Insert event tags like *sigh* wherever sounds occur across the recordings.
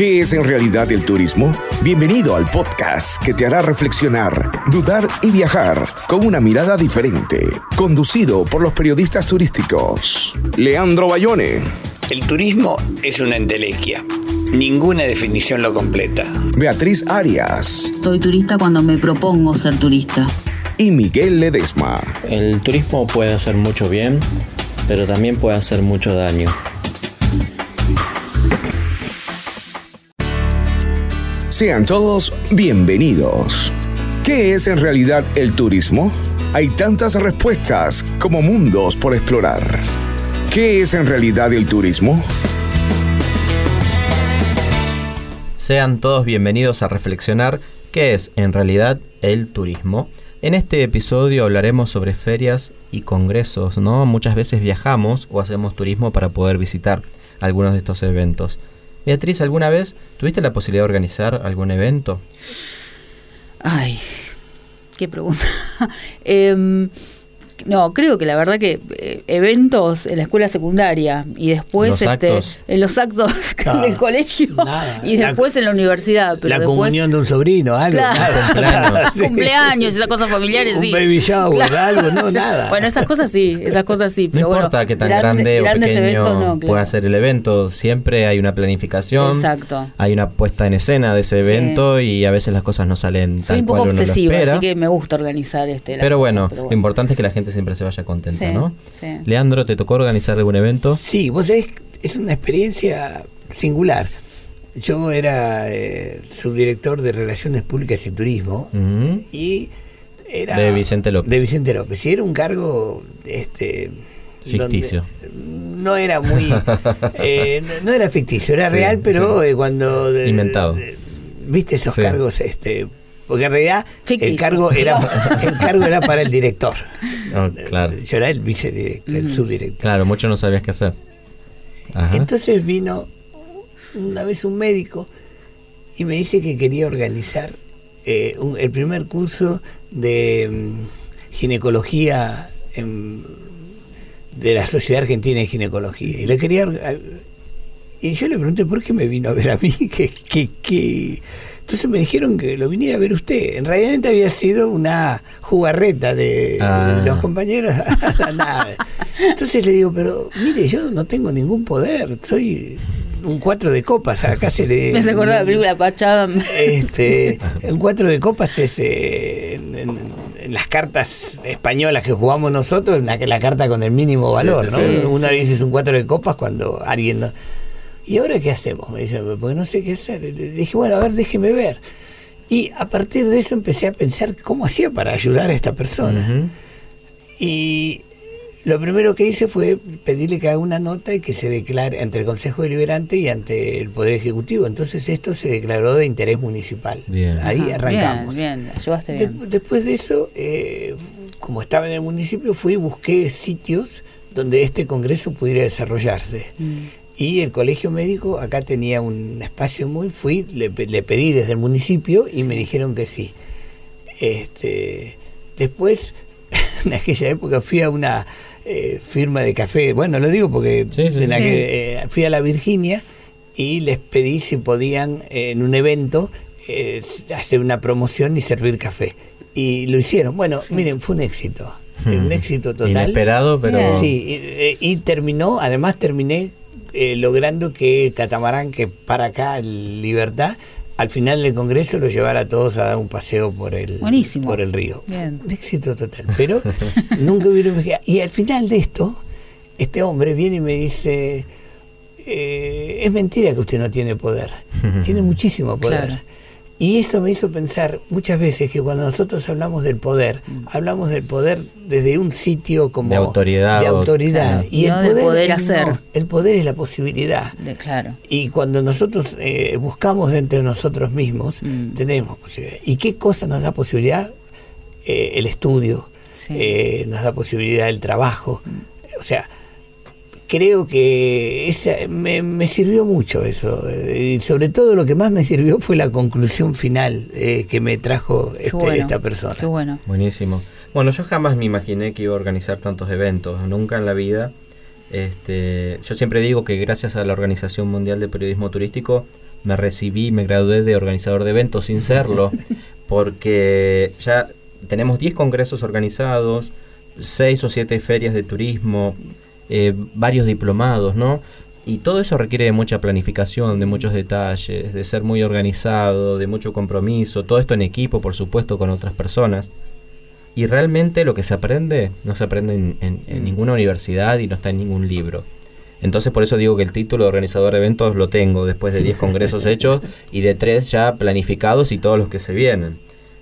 ¿Qué es en realidad el turismo? Bienvenido al podcast que te hará reflexionar, dudar y viajar con una mirada diferente. Conducido por los periodistas turísticos. Leandro Bayone. El turismo es una entelequia. Ninguna definición lo completa. Beatriz Arias. Soy turista cuando me propongo ser turista. Y Miguel Ledesma. El turismo puede hacer mucho bien, pero también puede hacer mucho daño. Sean todos bienvenidos. ¿Qué es en realidad el turismo? Hay tantas respuestas como mundos por explorar. ¿Qué es en realidad el turismo? Sean todos bienvenidos a reflexionar qué es en realidad el turismo. En este episodio hablaremos sobre ferias y congresos, ¿no? Muchas veces viajamos o hacemos turismo para poder visitar algunos de estos eventos. Beatriz, ¿alguna vez tuviste la posibilidad de organizar algún evento? Ay, qué pregunta. *laughs* Em, no, creo que la verdad que eh, eventos en la escuela secundaria y después Los este, actos. en los actos *laughs* Claro, del colegio nada. y después en la universidad. Pero la después, comunión de un sobrino, algo. Claro. nada. *laughs* *laughs* Sí. cumpleaños, esas cosas familiares, Un sí. baby shower, Claro. algo, no, nada. Bueno, esas cosas sí, esas cosas sí. No Pero importa bueno, qué tan grande- grande o grandes pequeño eventos no, claro. pueda ser el evento, siempre hay una planificación, Exacto. hay una puesta en escena de ese Sí. evento y a veces las cosas no salen Soy tal un poco cual uno lo obsesiva, espera. así que me gusta organizar este. Pero cosas, bueno, pero lo importante es que la gente siempre se vaya contenta, Sí, ¿no? sí. Leandro, ¿te tocó organizar algún evento? Sí, vos sabés, es una experiencia singular. Yo era eh, subdirector de Relaciones Públicas y Turismo y era... De Vicente López. De Vicente López. Y era un cargo... este Ficticio. no era muy... *laughs* eh, no, era ficticio, era Sí, real, pero sí. eh, cuando... Inventado. ¿Viste esos Sí. cargos? este Porque en realidad Ficticio. el cargo, era, *laughs* el cargo era para el director. Oh, claro. Yo era el vicedirector, el subdirector. Claro, mucho no sabías qué hacer. Ajá. Entonces vino una vez un médico y me dice que quería organizar eh, un- el primer curso de mm, ginecología en- de la Sociedad Argentina de Ginecología. Y le quería y yo le pregunté por qué me vino a ver a mí, que, que, que- entonces me dijeron que lo viniera a ver usted. En realidad había sido una jugarreta de, Ah. de los compañeros. *laughs* Entonces le digo, pero mire, yo no tengo ningún poder, soy un cuatro de copas, acá se le... Me hace acordar de la película Pacham. Este, un cuatro de copas es eh, en, en- en las cartas españolas que jugamos nosotros, la, la carta con el mínimo valor, ¿no? sí, Una sí. vez es un cuatro de copas cuando alguien... no- ¿Y ahora qué hacemos? Me dice, porque no sé qué hacer. Le dije, bueno, a ver, déjeme ver. Y a partir de eso empecé a pensar cómo hacía para ayudar a esta persona. Ujú. Y lo primero que hice fue pedirle que haga una nota y que se declare ante el Consejo Deliberante y ante el Poder Ejecutivo. Entonces esto se declaró de interés municipal. Bien. Ahí Ajá, arrancamos. Bien, bien, ayudaste De- bien. después de eso, eh, como estaba en el municipio, fui y busqué sitios donde este congreso pudiera desarrollarse. Mm. Y el colegio médico acá tenía un espacio muy, fui, le, le pedí desde el municipio y me dijeron que sí. Este, después, *laughs* en aquella época fui a una eh, firma de café, bueno, lo digo porque Sí, sí, en sí. aquel- eh, fui a la Virginia y les pedí si podían eh, en un evento hacer una promoción y servir café. Y lo hicieron. Bueno, miren, fue un éxito. Un éxito total. Inesperado, pero... Sí, y, y terminó, además terminé eh, logrando que el catamarán que para acá, Libertad, al final del Congreso lo llevara a todos a dar un paseo por el, Buenísimo. por el río. Bien. Un éxito total. Pero *laughs* nunca hubieron Y al final de esto, este hombre viene y me dice, eh, es mentira que usted no tiene poder. *laughs* Tiene muchísimo poder. Claro. Y eso me hizo pensar muchas veces que cuando nosotros hablamos del poder, hablamos del poder desde un sitio como De autoridad de o- autoridad. Claro. Y el No poder, poder es hacer. no, el poder es la posibilidad. De, claro. Y cuando nosotros eh, buscamos dentro de nosotros mismos, Mm. tenemos posibilidad. ¿Y qué cosa nos da posibilidad? Eh, el estudio, Sí. eh, nos da posibilidad el trabajo. O sea, creo que esa, me, me sirvió mucho eso. Y sobre todo lo que más me sirvió fue la conclusión final eh, que me trajo este- bueno, esta persona. Qué bueno. Buenísimo. Bueno, yo jamás me imaginé que iba a organizar tantos eventos, nunca en la vida. Este, yo siempre digo que gracias a la Organización Mundial de Periodismo Turístico me recibí, me gradué de organizador de eventos sin serlo, *laughs* porque ya tenemos 10 congresos organizados, 6 o 7 ferias de turismo, eh, varios diplomados, ¿no? Y todo eso requiere de mucha planificación, de muchos detalles, de ser muy organizado, de mucho compromiso, todo esto en equipo, por supuesto, con otras personas. Y realmente lo que se aprende no se aprende en, en ninguna universidad y no está en ningún libro. Entonces por eso digo que el título de organizador de eventos lo tengo después de 10 *laughs* congresos hechos y de 3 ya planificados y todos los que se vienen.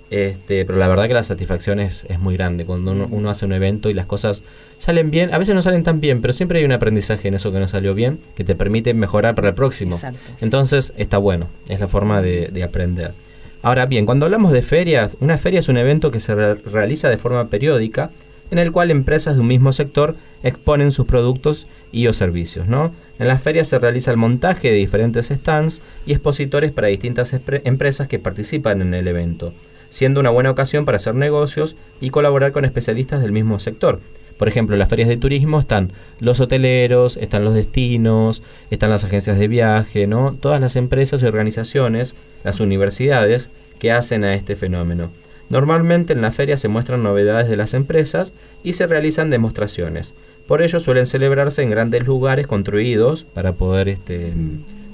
Este, pero la verdad que la satisfacción es, muy grande cuando uno, hace un evento y las cosas salen bien. A veces no salen tan bien, pero siempre hay un aprendizaje en eso que no salió bien que te permite mejorar para el próximo. Entonces está bueno, es la forma de, aprender. Ahora bien, cuando hablamos de ferias, una feria es un evento que se realiza de forma periódica en el cual empresas de un mismo sector exponen sus productos y o servicios. ¿no? En las ferias se realiza el montaje de diferentes stands y expositores para distintas empresas que participan en el evento, siendo una buena ocasión para hacer negocios y colaborar con especialistas del mismo sector. Por ejemplo, en las ferias de turismo están los hoteleros, están los destinos, están las agencias de viaje, ¿no? Todas las empresas y organizaciones, las universidades que hacen a este fenómeno. Normalmente en la feria se muestran novedades de las empresas y se realizan demostraciones. Por ello suelen celebrarse en grandes lugares construidos para poder este,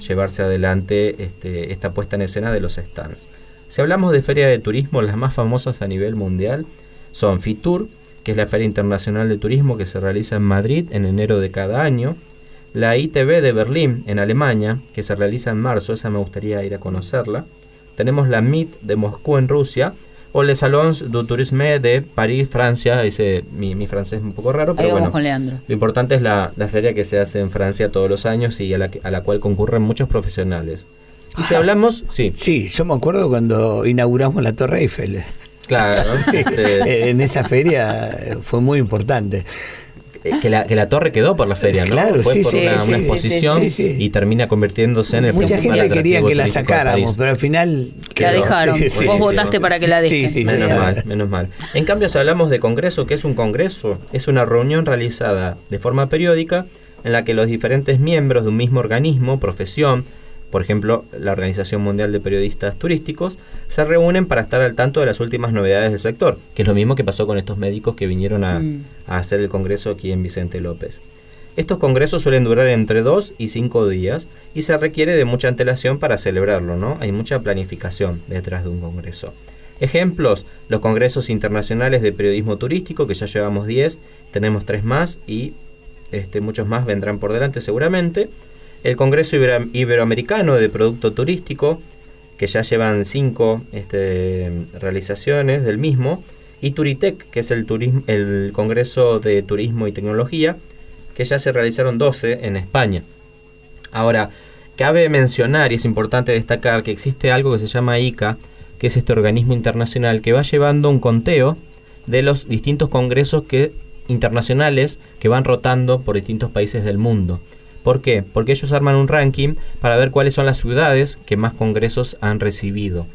llevarse adelante este, esta puesta en escena de los stands. Si hablamos de feria de turismo, las más famosas a nivel mundial son FITUR, que es la Feria Internacional de Turismo que se realiza en Madrid en enero de cada año, la ITB de Berlín en Alemania, que se realiza en marzo, esa me gustaría ir a conocerla, tenemos la MIT de Moscú en Rusia, o Les Salons du Tourisme de París, Francia. Dice, mi, mi francés es un poco raro, pero bueno. Lo importante es la, feria que se hace en Francia todos los años y a la, a la cual concurren muchos profesionales. Y si hablamos, sí. Sí, yo me acuerdo cuando inauguramos la Torre Eiffel. Claro, *laughs* este en esa feria fue muy importante. Eh, que la, que la torre quedó por la feria, ¿no? Claro, Fue por una, exposición y termina convirtiéndose en el Mucha gente quería que la sacáramos, pero al final... La dejaron. Vos votaste para que la dejen. menos mal, menos mal. En cambio, si hablamos de congreso, ¿qué es un congreso? Es una reunión realizada de forma periódica en la que los diferentes miembros de un mismo organismo, profesión, por ejemplo, la Organización Mundial de Periodistas Turísticos, se reúnen para estar al tanto de las últimas novedades del sector, que es lo mismo que pasó con estos médicos que vinieron a, mm. hacer el congreso aquí en Vicente López. Estos congresos suelen durar entre dos y cinco días y se requiere de mucha antelación para celebrarlo, ¿no? Hay mucha planificación detrás de un congreso. Ejemplos, los congresos internacionales de periodismo turístico, que ya llevamos 10, tenemos tres más y este, muchos más vendrán por delante seguramente el Congreso Iberoamericano de Producto Turístico, que ya llevan cinco este, realizaciones del mismo, y Turitec, que es el, el Congreso de Turismo y Tecnología, que ya se realizaron 12 en España. Ahora, cabe mencionar y es importante destacar que existe algo que se llama ICA, que es este organismo internacional que va llevando un conteo de los distintos congresos que, internacionales que van rotando por distintos países del mundo. ¿Por qué? Porque ellos arman un ranking para ver cuáles son las ciudades que más congresos han recibido.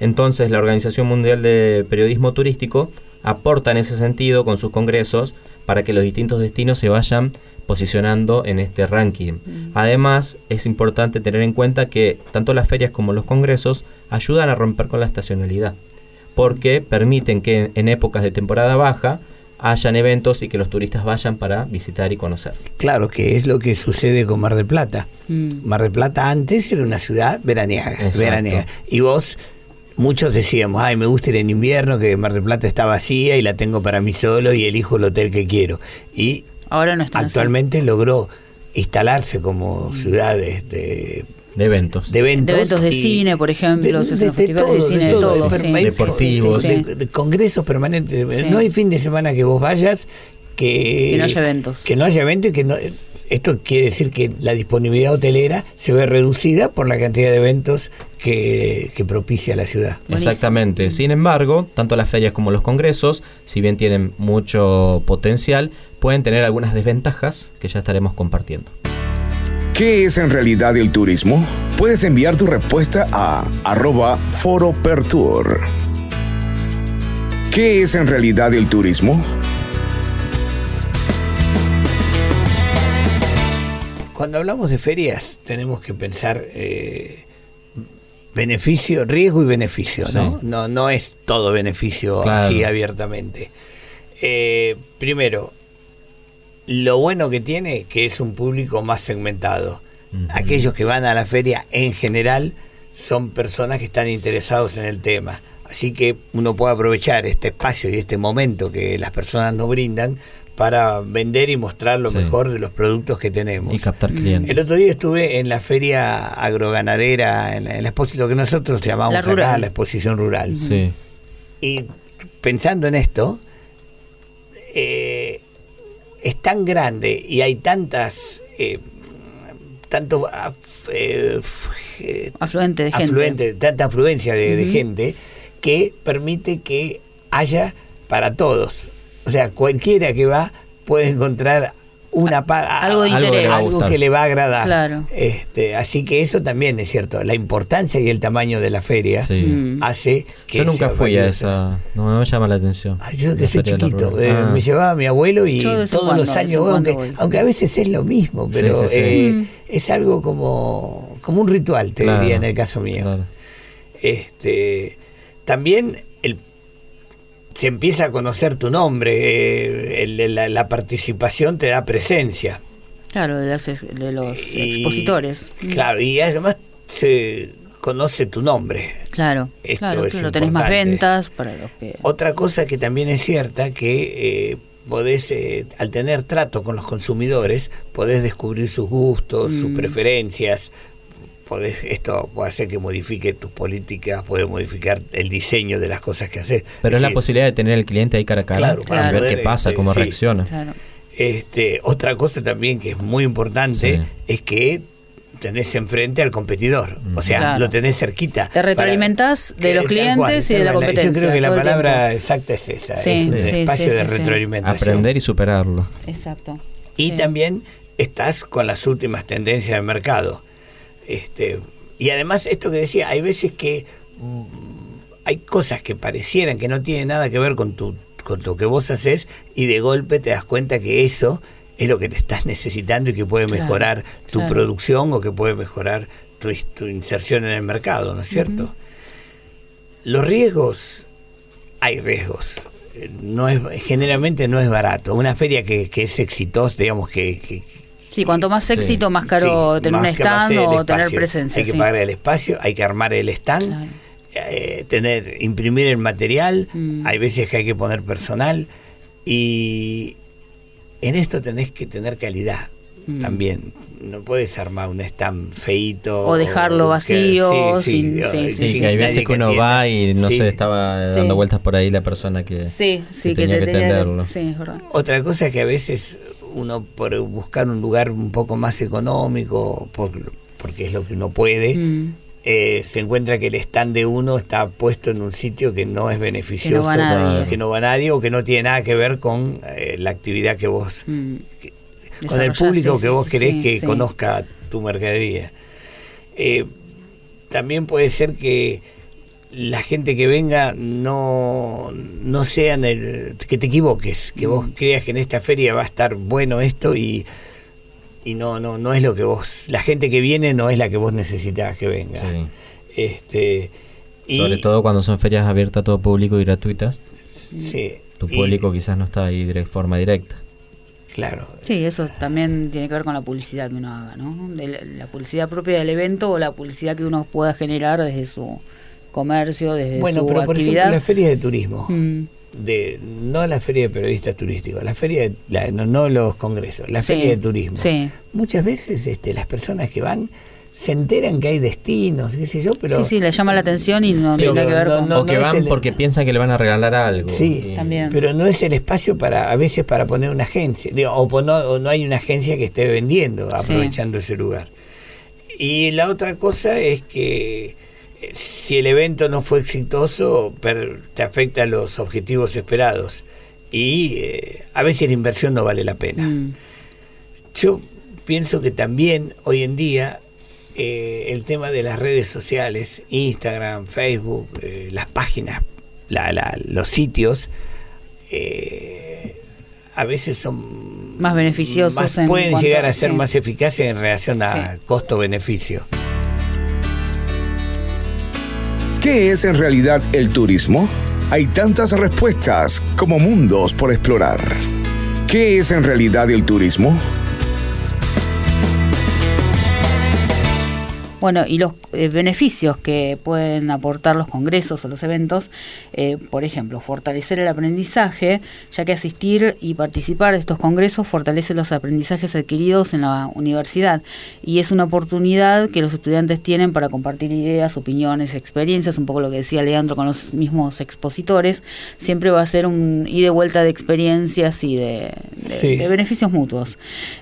Entonces la Organización Mundial de Periodismo Turístico aporta en ese sentido con sus congresos para que los distintos destinos se vayan posicionando en este ranking. Mm. Además, es importante tener en cuenta que tanto las ferias como los congresos ayudan a romper con la estacionalidad, porque permiten que en épocas de temporada baja hayan eventos y que los turistas vayan para visitar y conocer. Claro, que es lo que sucede con Mar del Plata. Mm. Mar del Plata antes era una ciudad veraniega, veraniega. Y vos, muchos decíamos, ay, me gusta ir en invierno, que Mar del Plata está vacía y la tengo para mí solo y elijo el hotel que quiero. Y Ahora no actualmente logró instalarse como ciudad de de eventos. De eventos, de, cine, por ejemplo, de, festivales de, cine, de todo, deportivos, de, congresos permanentes. No hay fin de semana que vos vayas que, que no haya eventos. Que no haya eventos y que no, esto quiere decir que la disponibilidad hotelera se ve reducida por la cantidad de eventos que, que, propicia la ciudad. Exactamente. Sin embargo, tanto las ferias como los congresos, si bien tienen mucho potencial, pueden tener algunas desventajas que ya estaremos compartiendo. ¿Qué es en realidad el turismo? Puedes enviar tu respuesta a arroba foropertour. ¿Qué es en realidad el turismo? Cuando hablamos de ferias tenemos que pensar eh, beneficio, riesgo y beneficio, ¿no? Sí. No, no es todo beneficio Claro. así abiertamente. Eh, primero, lo bueno que tiene que es un público más segmentado. Aquellos que van a la feria en general son personas que están interesados en el tema. Así que uno puede aprovechar este espacio y este momento que las personas nos brindan para vender y mostrar lo Sí. mejor de los productos que tenemos. Y captar clientes. El otro día estuve en la feria agroganadera, en la, en la lo que nosotros llamamos La acá la exposición rural. Sí. Y pensando en esto, eh, es tan grande y hay tantas, eh, tanto af- eh, eh, Afluente de gente. tanta afluencia de, gente que permite que haya para todos. O sea, cualquiera que va puede encontrar una Algo de Algo que le interés. va a algo que le va a agradar. Claro. Este, así que eso también es cierto. La importancia y el tamaño de la feria Sí. Mm. hace que Yo nunca fui a esa. No, no me llama la atención. Ah, yo que soy chiquito, eh, Ah. me llevaba mi abuelo y todos cuando, los años, cuando aunque, voy. aunque a veces es lo mismo, pero Sí, sí, sí. eh, Mm. es algo como, como un ritual, te Claro, diría en el caso mío. claro. Este, también se empieza a conocer tu nombre, eh, el- la, la participación te da presencia. Claro, de, ex- de los Y- expositores. Claro, y además se conoce tu nombre. Claro, Esto claro, es claro, tenés más ventas para los que... Otra cosa que también es cierta, que eh, podés, eh, al tener trato con los consumidores, podés descubrir sus gustos, sus Mm. preferencias. Podés, esto puede hacer que modifique tus políticas, puede modificar el diseño de las cosas que haces. Pero es la decir, posibilidad de tener el cliente ahí cara a cara Claro, para ver qué pasa, este, cómo sí. reacciona. Claro. Este, otra cosa también que es muy importante Sí. es que tenés enfrente al competidor, o sea, Claro. lo tenés cerquita. Te retroalimentás para- de los clientes cual, y de la competencia, Yo creo que la palabra exacta es esa, Sí, es un sí, espacio sí, de retroalimentación. Aprender y superarlo. Exacto. Y Sí. también estás con las últimas tendencias del mercado. Este, y además, esto que decía, hay veces que mm, hay cosas que parecieran que no tienen nada que ver con tu con lo que vos haces y de golpe te das cuenta que eso es lo que te estás necesitando y que puede Claro, mejorar tu claro. producción o que puede mejorar tu, tu inserción en el mercado, ¿no es cierto? Los riesgos, hay riesgos. No es, generalmente no es barato. Una feria que, que es exitosa, digamos que, que- Sí, cuanto más Sí. éxito, más caro Sí, tener un más que stand o tener presencia. Hay que sí. pagar el espacio, hay que armar el stand, Claro. eh, tener, imprimir el material, Mm. hay veces que hay que poner personal y en esto tenés que tener calidad Mm. también. No puedes armar un stand feito. O dejarlo que- vacío, sin- o- sí, Sí, sí, que hay sí. veces que uno va y no Sí. sé, estaba Sí. dando vueltas por ahí la persona que, Sí, sí, que que, tenía te que tenía que- atenderlo. Sí, es verdad. Otra cosa es que a veces uno por buscar un lugar un poco más económico, por- porque es lo que uno puede, Mm. eh, se encuentra que el stand de uno está puesto en un sitio que no es beneficioso, Que no va nadie. que no va nadie o que no tiene nada que ver con eh, la actividad que vos, Mm. con el público sí, que vos sí, querés sí, que conozca tu mercadería. Eh, también puede ser que la gente que venga no, no sean el, que te equivoques, que vos Mm. creas que en esta feria va a estar bueno esto y, y no, no, no es lo que vos, la gente que viene no es la que vos necesitas que venga. Sí. Este, y, Sobre todo cuando son ferias abiertas a todo público y gratuitas, sí, tu y- público quizás no está ahí de forma directa. claro, Sí, eso también tiene que ver con la publicidad que uno haga, ¿no? De la, la publicidad propia del evento o la publicidad que uno pueda generar desde su comercio, desde bueno, su pero por ejemplo actividad. la feria de turismo. Mm, de no la feria de periodistas turísticos, la feria de- la- no, no los congresos, la Sí, feria de turismo. sí. Muchas veces este, las personas que van se enteran que hay destinos, qué sé yo, pero sí, sí, le llama la atención y no Sí, tiene que ver no, con... no, o que van el- porque piensan que le van a regalar algo. Sí, Y- También. pero no es el espacio para a veces para poner una agencia, digo, o, o no hay una agencia que esté vendiendo, Sí. aprovechando ese lugar. Y la otra cosa es que eh, si el evento no fue exitoso, per- te afecta los objetivos esperados. Y eh, a veces la inversión no vale la pena. Mm, Yo pienso que también hoy en día eh, el tema de las redes sociales, Instagram, Facebook, eh, las páginas, la- la- los sitios, a veces son Más beneficiosos más- en pueden llegar a- a ser sí. más eficaces en relación a Sí. costo-beneficio. ¿Qué es en realidad el turismo? Hay tantas respuestas como mundos por explorar. ¿Qué es en realidad el turismo? Bueno, y los eh, beneficios que pueden aportar los congresos o los eventos, eh, por ejemplo, fortalecer el aprendizaje, ya que asistir y participar de estos congresos fortalece los aprendizajes adquiridos en la universidad y es una oportunidad que los estudiantes tienen para compartir ideas, opiniones, experiencias, un poco lo que decía Leandro con los mismos expositores, siempre va a ser un ida y vuelta de experiencias y de, de- Sí. de beneficios mutuos.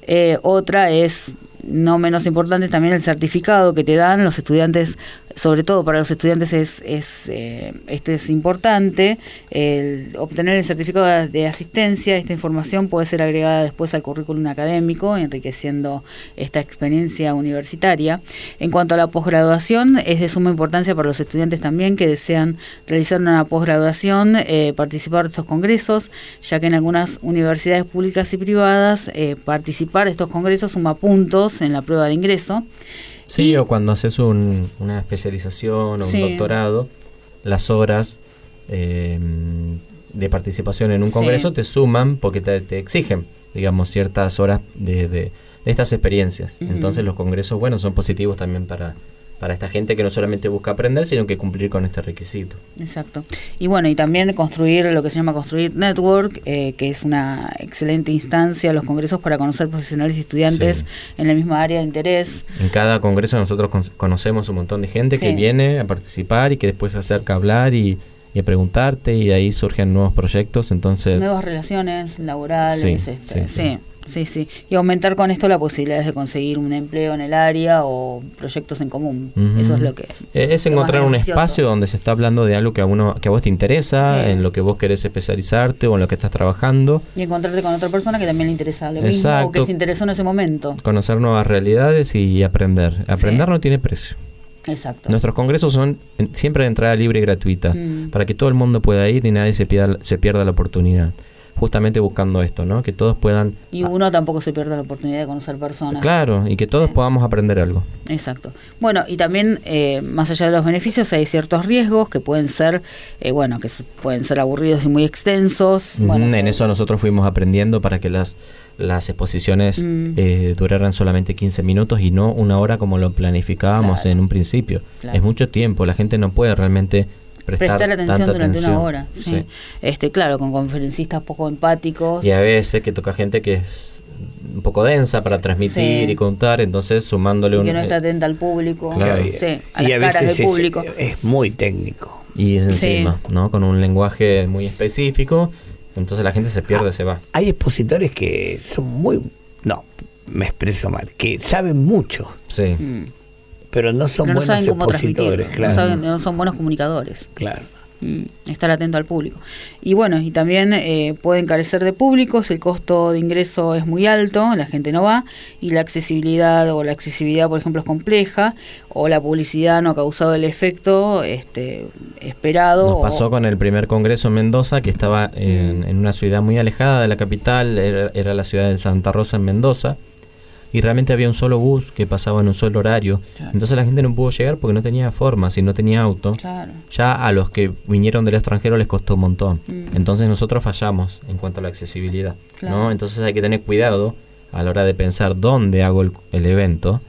Eh, otra es no menos importante también el certificado que te dan los estudiantes, sobre todo para los estudiantes es, es eh, esto es importante, el obtener el certificado de- asistencia, esta información puede ser agregada después al currículum académico, enriqueciendo esta experiencia universitaria. En cuanto a la posgraduación, es de suma importancia para los estudiantes también que desean realizar una posgraduación, eh, participar de estos congresos, ya que en algunas universidades públicas y privadas eh, participar de estos congresos suma puntos en la prueba de ingreso. Sí, Y- o cuando haces un- una especialización o un doctorado, las horas eh, de participación en un Sí. congreso te suman porque te, te exigen, digamos, ciertas horas de, de- de estas experiencias. Entonces los congresos, bueno, son positivos también para, para esta gente que no solamente busca aprender, sino que cumplir con este requisito. Exacto. Y bueno, y también construir lo que se llama construir network, eh, que es una excelente instancia, los congresos para conocer profesionales y estudiantes Sí. en la misma área de interés. En cada congreso nosotros con- conocemos un montón de gente que viene a participar y que después se acerca a hablar y, y a preguntarte y de ahí surgen nuevos proyectos. Entonces, nuevas relaciones laborales, Sí, este, sí, sí, sí. Y aumentar con esto la posibilidad de conseguir un empleo en el área o proyectos en común. Eso es lo que... Eh, Es lo encontrar un espacio donde se está hablando de algo que a uno que a vos te interesa, Sí. en lo que vos querés especializarte o en lo que estás trabajando, Y encontrarte con otra persona que también le interesa lo mismo o que se interesó en ese momento. conocer nuevas realidades y aprender. Aprender Sí. no tiene precio. Exacto. Nuestros congresos son siempre de entrada libre y gratuita Mm. para que todo el mundo pueda ir y nadie se pierda, se pierda la oportunidad. Justamente buscando esto, ¿no? Que todos puedan Y uno tampoco se pierde la oportunidad de conocer personas. Claro, y que todos Sí. podamos aprender algo. Exacto. Bueno, y también, eh, más allá de los beneficios, hay ciertos riesgos que pueden ser, eh, bueno, que pueden ser aburridos y muy extensos. En eso nosotros fuimos aprendiendo para que las, las exposiciones Mm. eh, duraran solamente 15 minutos y no una hora como lo planificábamos Claro. en un principio. Claro. Es mucho tiempo, la gente no puede realmente prestar, prestar atención tanta durante atención. una hora. Sí. Sí. Este, claro, con conferencistas poco empáticos. Y a veces que toca gente que es un poco densa para transmitir Sí. y contar, entonces sumándole y un... que no está atenta al público. Claro. Sí, a y las a caras veces del es- público. Es, muy técnico. y es Sí. encima, ¿no? Con un lenguaje muy específico, entonces la gente se pierde, se va. Hay expositores que son muy... No, me expreso mal. Que saben mucho, Sí. Mm. Pero no son Pero no buenos saben cómo. No, Claro, saben- no son buenos comunicadores. claro. Mm, estar atento al público. Y bueno, y también eh, pueden carecer de públicos, el costo de ingreso es muy alto, la gente no va, y la accesibilidad o la accesibilidad, por ejemplo, es compleja, o la publicidad no ha causado el efecto este, esperado. Nos o- pasó con el primer congreso en Mendoza, que estaba en, en una ciudad muy alejada de la capital, era, era la ciudad de Santa Rosa en Mendoza, y realmente había un solo bus que pasaba en un solo horario. Claro. Entonces la gente no pudo llegar porque no tenía forma, si no tenía auto. Claro. Ya a los que vinieron del extranjero les costó un montón. Mm. Entonces nosotros fallamos en cuanto a la accesibilidad. Claro. ¿no? Entonces hay que tener cuidado a la hora de pensar dónde hago el, el evento.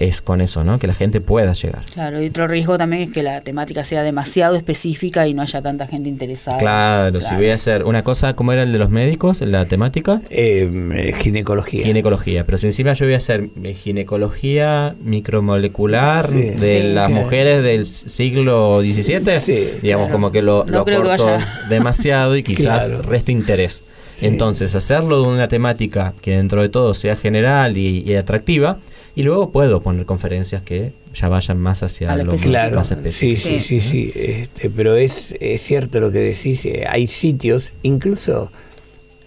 Es con eso, ¿no? Que la gente pueda llegar. Claro, y otro riesgo también es que la temática sea demasiado específica y no haya tanta gente interesada. Claro, si voy a hacer una cosa como era el de los médicos, la temática, Eh, ginecología. ginecología. Pero si encima yo voy a hacer eh, ginecología micromolecular Sí. de Sí. las mujeres del siglo XVII, Sí, digamos claro. como que lo, No lo creo que corto vaya. demasiado y *laughs* quizás Claro. resta interés. Sí. Entonces, hacerlo de una temática que dentro de todo sea general y, y atractiva, y luego puedo poner conferencias que ya vayan más hacia A lo específico. Claro, más sí, específico. sí, sí, sí, este, pero es, es cierto lo que decís, eh, hay sitios, incluso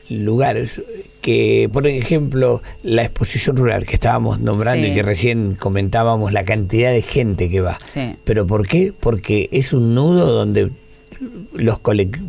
lugares que, por ejemplo, la exposición rural que estábamos nombrando Sí. y que recién comentábamos la cantidad de gente que va. Sí. ¿Pero por qué? Porque es un nudo donde los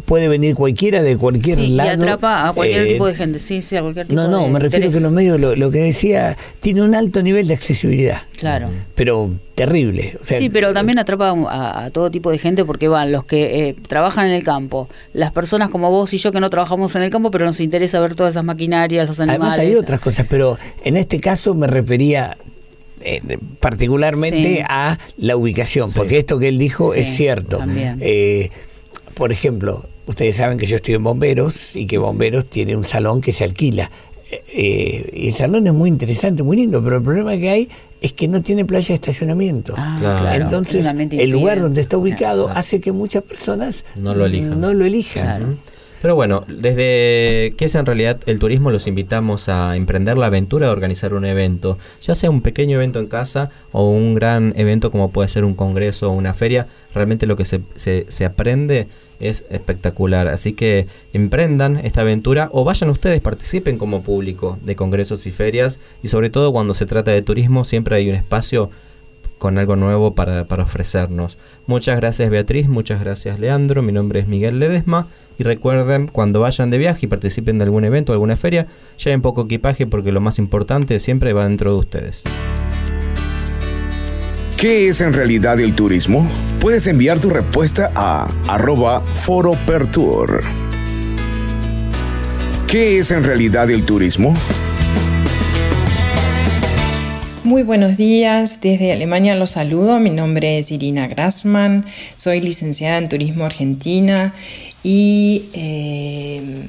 puede venir cualquiera de cualquier sí, lado. Y atrapa a cualquier tipo de gente, sí, sí, a cualquier tipo No, no, me refiero que los medios, lo, que decía, tiene un alto nivel de accesibilidad. Claro. Pero terrible. sí, pero también atrapa a, todo tipo de gente porque van los que eh, trabajan en el campo, las personas como vos y yo que no trabajamos en el campo, pero nos interesa ver todas esas maquinarias, los animales. Además hay otras cosas, pero en este caso me refería eh, particularmente a la ubicación, porque esto que él dijo es cierto. Eh, por ejemplo, ustedes saben que yo estoy en Bomberos y que Bomberos tiene un salón que se alquila. Eh, y el salón es muy interesante, muy lindo, pero el problema que hay es que no tiene playa de estacionamiento. Ah, Entonces, el lugar donde está ubicado hace que muchas personas no lo elijan. No lo elijan. Pero bueno, desde que es en realidad el turismo los invitamos a emprender la aventura de organizar un evento, ya sea un pequeño evento en casa o un gran evento como puede ser un congreso o una feria, realmente lo que se, se, aprende es espectacular. Así que emprendan esta aventura o vayan ustedes, participen como público de congresos y ferias y sobre todo cuando se trata de turismo siempre hay un espacio con algo nuevo para, para ofrecernos. Muchas gracias Beatriz, muchas gracias Leandro, mi nombre es Miguel Ledesma. Y recuerden, cuando vayan de viaje y participen de algún evento, alguna feria, lleven poco equipaje porque lo más importante siempre va dentro de ustedes. ¿Qué es en realidad el turismo? Puedes enviar tu respuesta a arroba foropertour. ¿Qué es en realidad el turismo? Muy buenos días, desde Alemania los saludo, mi nombre es Irina Grassman, soy licenciada en Turismo Argentina y eh,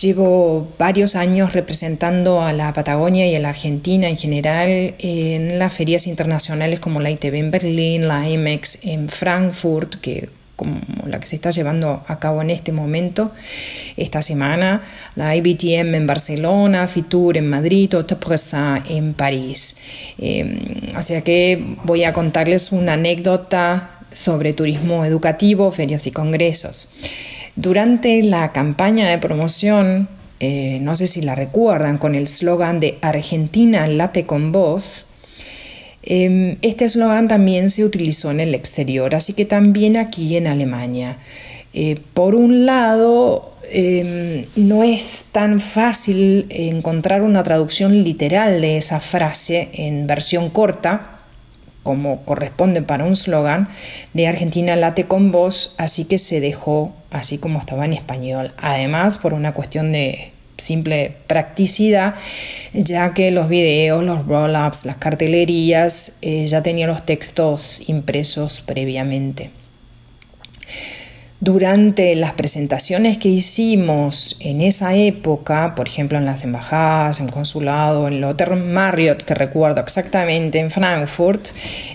llevo varios años representando a la Patagonia y a la Argentina en general en las ferias internacionales como la ITB en Berlín, la IMEX en Frankfurt, que como la que se está llevando a cabo en este momento, esta semana, la IBTM en Barcelona, Fitur en Madrid, Autopresa en París. Eh, o sea que voy a contarles una anécdota sobre turismo educativo, ferias y congresos. Durante la campaña de promoción, eh, no sé si la recuerdan, con el slogan de Argentina late con voz, em, este eslogan también se utilizó en el exterior, así que también aquí en Alemania. Eh, por un lado, em, no es tan fácil encontrar una traducción literal de esa frase en versión corta, como corresponde para un slogan, de Argentina late con voz, así que se dejó así como estaba en español. Además, por una cuestión de simple practicidad, ya que los videos, los roll-ups, las cartelerías eh, ya tenían los textos impresos previamente. Durante las presentaciones que hicimos en esa época, por ejemplo en las embajadas, en consulado, en el Hotel Marriott, que recuerdo exactamente en Frankfurt,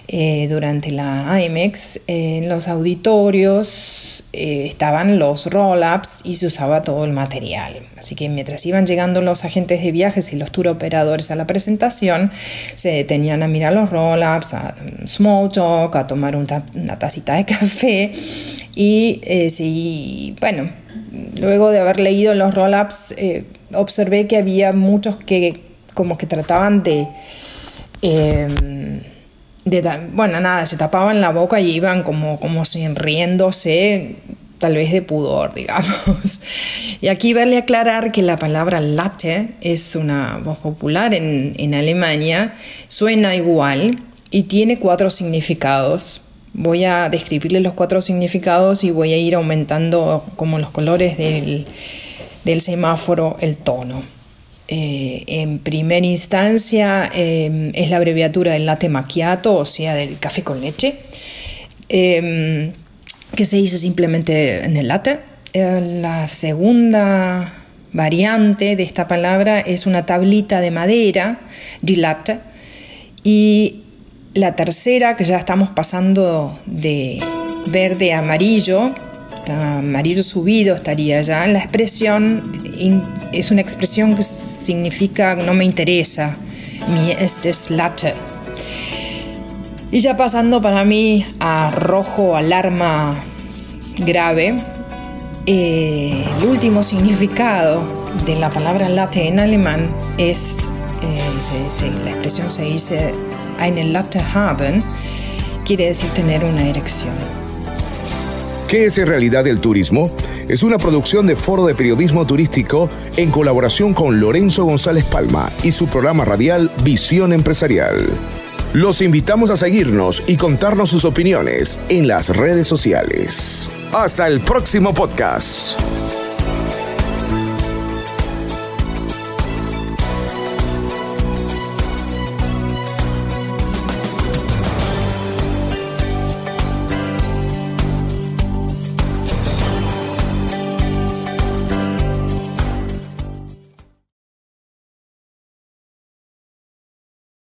eh, durante la IMEX, en los auditorios eh, estaban los roll-ups y se usaba todo el material. Así que mientras iban llegando los agentes de viajes y los tour operadores a la presentación, se detenían a mirar los roll-ups, a small talk, a tomar una tacita de café y eh, sí, bueno, luego de haber leído los roll-ups, eh, observé que había muchos que como que trataban de, em, de, bueno, nada, se tapaban la boca y iban como, como riéndose, tal vez de pudor, *laughs* digamos. Y aquí vale aclarar que la palabra latte es una voz popular en, en Alemania, suena igual y tiene cuatro significados voy a describirle los cuatro significados y voy a ir aumentando como los colores del, semáforo el tono. Eh, en primera instancia em, es la abreviatura del latte macchiato, o sea, del café con leche, em, que se dice simplemente en el latte. Eh, la segunda variante de esta palabra es una tablita de madera, di latte, y la tercera, que ya estamos pasando de verde a amarillo, amarillo subido estaría ya, la expresión es una expresión que significa no me interesa, mi es latte. Y ya pasando para mí a rojo, alarma grave, eh, el último significado de la palabra latte en alemán es, eh, la expresión se dice eine Latte haben quiere decir tener una erección. ¿Qué es en realidad el turismo? Es una producción de Foro de Periodismo Turístico en colaboración con Lorenzo González Palma y su programa radial Visión Empresarial. Los invitamos a seguirnos y contarnos sus opiniones en las redes sociales. Hasta el próximo podcast.